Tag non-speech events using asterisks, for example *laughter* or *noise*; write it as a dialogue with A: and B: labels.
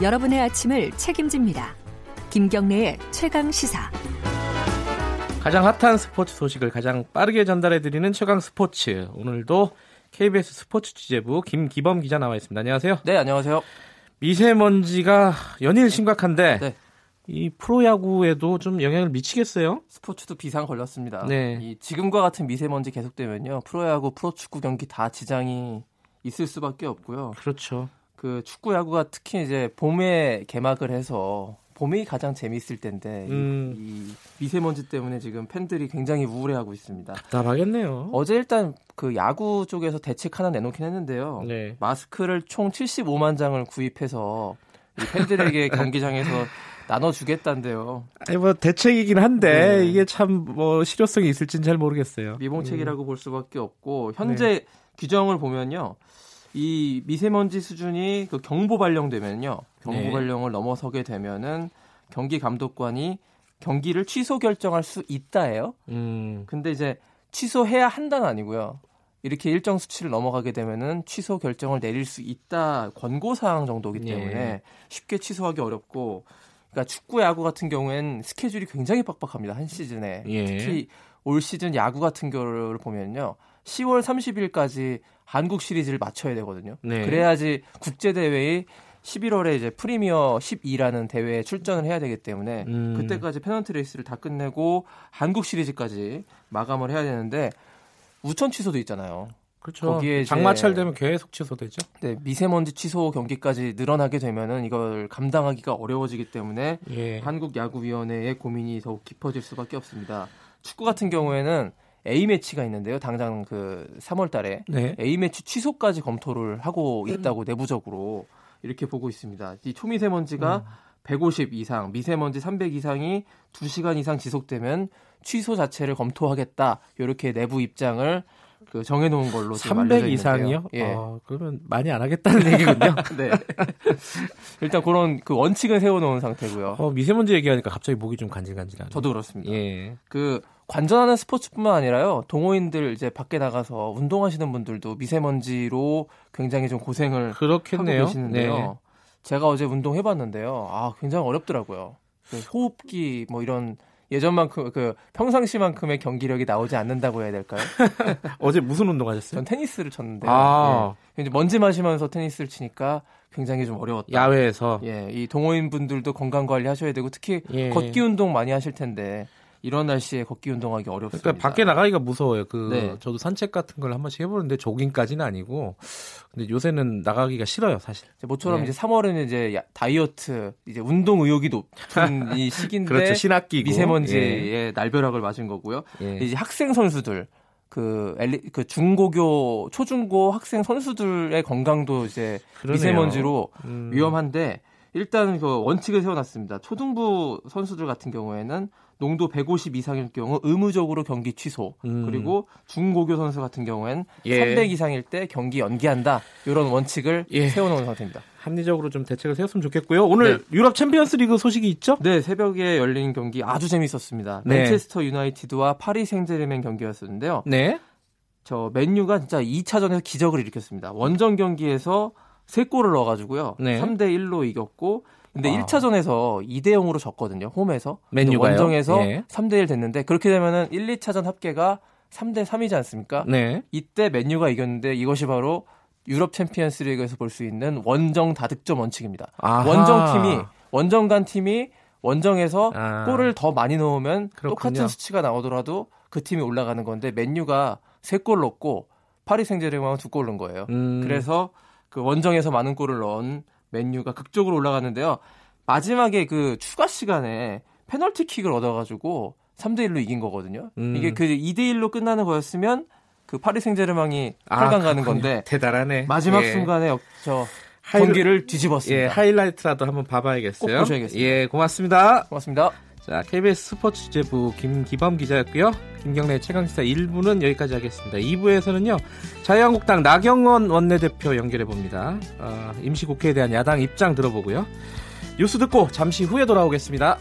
A: 여러분의 아침을 책임집니다. 김경래의 최강 시사.
B: 가장 핫한 스포츠 소식을 가장 빠르게 전달해드리는 최강 스포츠. 오늘도 KBS 스포츠 취재부 김기범 기자 나와 있습니다. 안녕하세요.
C: 네, 안녕하세요.
B: 미세먼지가 연일 심각한데
C: 네.
B: 이 프로야구에도 좀 영향을 미치겠어요?
C: 스포츠도 비상 걸렸습니다.
B: 네.
C: 이 지금과 같은 미세먼지 계속되면요. 프로야구, 프로축구 경기 다 지장이 있을 수밖에 없고요.
B: 그렇죠.
C: 그 축구 야구가 특히 이제 봄에 개막을 해서 봄이 가장 재미있을 텐데 이-
B: 음.
C: 이, 미세먼지 때문에 지금 팬들이 굉장히 우울해하고 있습니다.
B: 답답하겠네요.
C: 어제 일단 그 야구 쪽에서 대책 하나 내놓긴 했는데요.
B: 네.
C: 마스크를 총 75만 장을 구입해서 이 팬들에게 *laughs* 경기장에서 나눠주겠다는데요.
B: 아니 뭐 대책이긴 한데
C: 네.
B: 이게 참 뭐 실효성이 있을지는 잘 모르겠어요.
C: 미봉책이라고 볼 수밖에 없고 현재 규정을 보면요. 이 미세먼지 수준이 그 경보 발령되면요. 경보
B: 네.
C: 발령을 넘어서게 되면은 경기 감독관이 경기를 취소 결정할 수 있다예요.
B: 음.
C: 근데 이제 취소해야 한다는 아니고요. 이렇게 일정 수치를 넘어가게 되면은 취소 결정을 내릴 수 있다 권고 사항 정도이기 때문에
B: 예.
C: 쉽게 취소하기 어렵고 그러니까 축구 야구 같은 경우에는 스케줄이 굉장히 빡빡합니다. 한 시즌에.
B: 예.
C: 특히 올 시즌 야구 같은 경우를 보면요. 10월 30일까지 한국 시리즈를 맞춰야 되거든요.
B: 네.
C: 그래야지 국제 대회에 11월에 이제 프리미어 12라는 대회에 출전을 해야 되기 때문에
B: 음.
C: 그때까지 페넌트 레이스를 다 끝내고 한국 시리즈까지 마감을 해야 되는데 우천 취소도 있잖아요.
B: 그렇죠.
C: 거기에
B: 장마철 되면 계속 취소되죠.
C: 네, 미세먼지 취소 경기까지 늘어나게 되면은 이걸 감당하기가 어려워지기 때문에
B: 예.
C: 한국 야구 위원회의 고민이 더욱 깊어질 수밖에 없습니다. 축구 같은 경우에는 A 매치가 있는데요. 당장 그 3월달에
B: 네.
C: A 매치 취소까지 검토를 하고 있다고 내부적으로 이렇게 보고 있습니다. 이 초미세먼지가 150 이상, 미세먼지 300 이상이 2시간 이상 지속되면 취소 자체를 검토하겠다. 이렇게 내부 입장을 그 정해놓은 걸로 지금
B: 300
C: 알려져 이상이요? 예.
B: 어, 그러면 많이 안 하겠다는 얘기군요. *laughs*
C: 네. 일단 그런 그 원칙을 세워놓은 상태고요.
B: 어, 미세먼지 얘기하니까 갑자기 목이 좀 간질간질하네.
C: 저도 그렇습니다.
B: 예.
C: 그 관전하는 스포츠뿐만 아니라요 동호인들 이제 밖에 나가서 운동하시는 분들도 미세먼지로 굉장히 좀 고생을
B: 그렇겠네요.
C: 하고 계시는데요.
B: 네.
C: 제가 어제 운동해 봤는데요. 아 굉장히 어렵더라고요. 그 호흡기 뭐 이런 예전만큼 그 평상시만큼의 경기력이 나오지 않는다고 해야 될까요? *laughs*
B: 어제 무슨 운동 하셨어요?
C: 전 테니스를 쳤는데
B: 아.
C: 예. 이제 먼지 마시면서 테니스를 치니까 굉장히 좀 어려웠다.
B: 야외에서.
C: 예, 이 동호인 분들도 건강 관리 하셔야 되고 특히
B: 예.
C: 걷기 운동 많이 하실 텐데 이런 날씨에 걷기 운동하기 어렵습니다.
B: 그러니까 밖에 나가기가 무서워요. 그
C: 네.
B: 저도 산책 같은 걸 한 번씩 해보는데 조깅까지는 아니고 근데 요새는 나가기가 싫어요, 사실.
C: 이제 모처럼
B: 네.
C: 이제 3월에는 이제 야- 다이어트 이제 운동 의욕이 높은 *laughs* 이 시기인데
B: 그렇죠. 신학기고
C: 미세먼지의 날벼락을 맞은 거고요.
B: 예.
C: 이제 학생 선수들 그, 엘리, 그 중고교 초중고 학생 선수들의 건강도 이제
B: 그러네요.
C: 미세먼지로
B: 음.
C: 위험한데 일단 그 원칙을 세워놨습니다. 초등부 선수들 같은 경우에는 농도 150 이상일 경우 의무적으로 경기 취소.
B: 음.
C: 그리고 중고교 선수 같은 경우에는
B: 예.
C: 300 이상일 때 경기 연기한다. 이런 원칙을
B: 예.
C: 세워놓은 상태입니다.
B: 합리적으로 좀 대책을 세웠으면 좋겠고요. 오늘 유럽 챔피언스 리그 소식이 있죠?
C: 네, 새벽에 열린 경기 아주 재밌었습니다.
B: 네.
C: 맨체스터 유나이티드와 파리 생제르맹 경기였었는데요.
B: 네.
C: 저 맨유가 진짜 2차전에서 기적을 일으켰습니다. 원정 경기에서 3골을 넣어가지고요.
B: 네.
C: 3대 1로 이겼고, 근데
B: 와.
C: 1차전에서 2대 0으로 졌거든요. 홈에서. 근데
B: 맨유가요?
C: 원정에서
B: 예.
C: 3대 1 됐는데 그렇게 되면은 1, 2차전 합계가 3대 3이지 않습니까?
B: 네.
C: 이때 맨유가 이겼는데 이것이 바로 유럽 챔피언스 리그에서 볼 수 있는 원정 다득점 원칙입니다.
B: 아하.
C: 원정 팀이 원정 간 팀이 원정에서
B: 아.
C: 골을 더 많이 넣으면
B: 그렇군요.
C: 똑같은 수치가 나오더라도 그 팀이 올라가는 건데 맨유가 3골 넣고 파리 생제르맹은 2골 넣은 거예요.
B: 음.
C: 그래서 그 원정에서 많은 골을 넣은 맨유가 극적으로 올라갔는데요. 마지막에 그 추가 시간에 페널티킥을 얻어가지고 3대 1로 이긴 거거든요.
B: 음.
C: 이게 그 2대 1로 끝나는 거였으면 그 파리 생제르맹이
B: 아,
C: 8강 가는
B: 그렇군요.
C: 건데
B: 대단하네.
C: 마지막
B: 예.
C: 순간에 역- 저
B: 하이라-
C: 경기를 뒤집었습니다.
B: 예, 하이라이트라도 한번 봐봐야겠어요.
C: 꼭 보셔야겠습니다.
B: 예, 고맙습니다.
C: 고맙습니다.
B: 자, KBS 스포츠 취재부 김기범 기자였고요. 김경래 최강시사 1부는 여기까지 하겠습니다. 2부에서는요, 자유한국당 나경원 원내대표 연결해 봅니다. 어, 임시국회에 대한 야당 입장 들어보고요. 뉴스 듣고 잠시 후에 돌아오겠습니다.